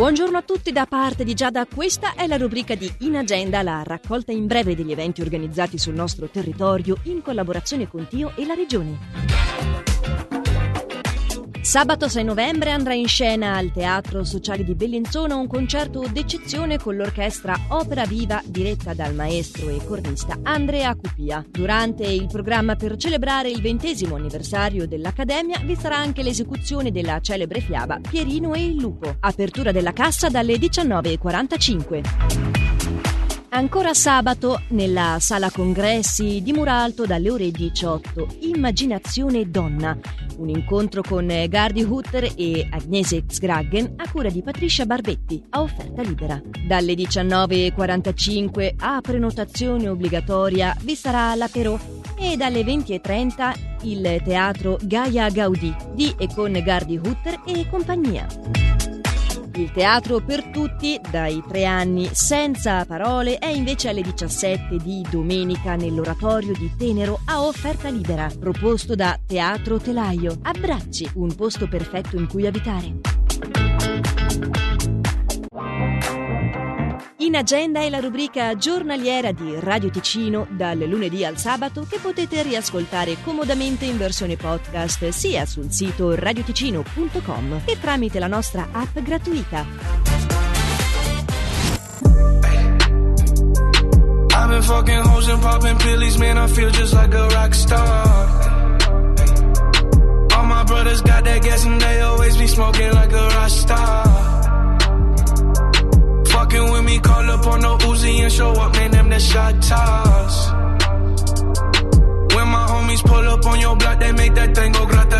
Buongiorno a tutti da parte di Giada, questa è la rubrica di In Agenda, la raccolta in breve degli eventi organizzati sul nostro territorio in collaborazione con Tio e la Regione. Sabato 6 novembre andrà in scena al Teatro Sociale di Bellinzona un concerto d'eccezione con l'orchestra Opera Viva diretta dal maestro e cornista Andrea Cupia. Durante il programma per celebrare il ventesimo anniversario dell'Accademia vi sarà anche l'esecuzione della celebre fiaba Pierino e il Lupo. Apertura della cassa dalle 19.45. Ancora sabato, nella sala congressi di Muralto dalle ore 18, Immaginazione Donna, un incontro con Gardi Hutter e Agnese Zgraggen a cura di Patricia Barbetti, a offerta libera. Dalle 19.45 a prenotazione obbligatoria vi sarà l'Aperò e dalle 20.30 il teatro Gaia Gaudì di e con Gardi Hutter e compagnia. Il teatro per tutti, dai tre anni senza parole, è invece alle 17 di domenica nell'oratorio di Tenero a offerta libera, proposto da Teatro Telaio. Abbracci, un posto perfetto in cui abitare. In agenda è la rubrica giornaliera di Radio Ticino dal lunedì al sabato che potete riascoltare comodamente in versione podcast sia sul sito radioticino.com che tramite la nostra app gratuita. I've Show up, man, them the shot toss. When my homies pull up on your block, they make that thing go grata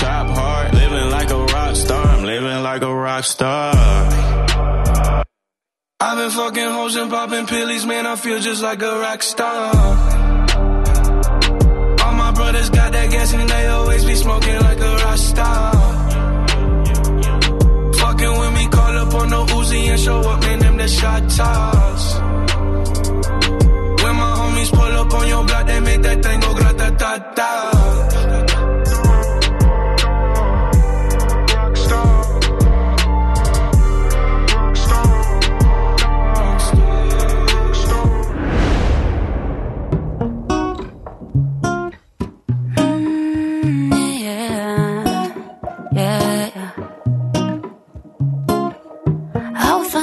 chop hard. Living like a rock star, I'm living like a rock star. I've been fucking hoes and popping pillies, man, I feel just like a rock star. All my brothers got that gas and they always be smoking like a rock star. Fucking with me, call up on the Uzi and show up, man, them the shot toss.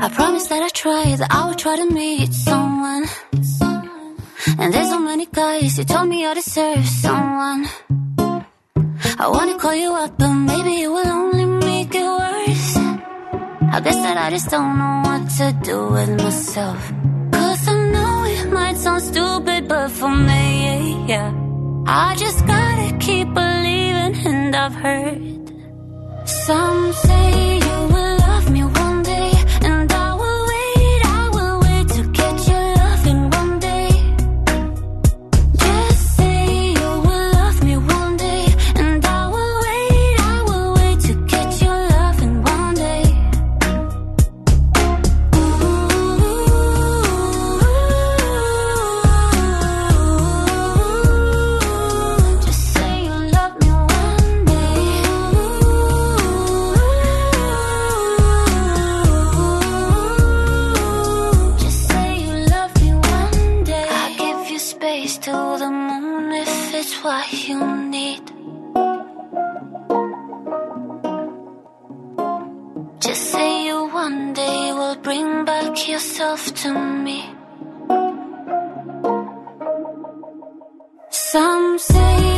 I promise that I try, that I will try to meet someone. And there's so many guys who told me I deserve someone. I wanna call you up, but maybe it will only make it worse. I guess that I just don't know what to do with myself. Cause I know it might sound stupid, but for me, yeah. I just gotta keep believing, and I've heard some say you will what you need. Just say you one day will bring back yourself to me. Some say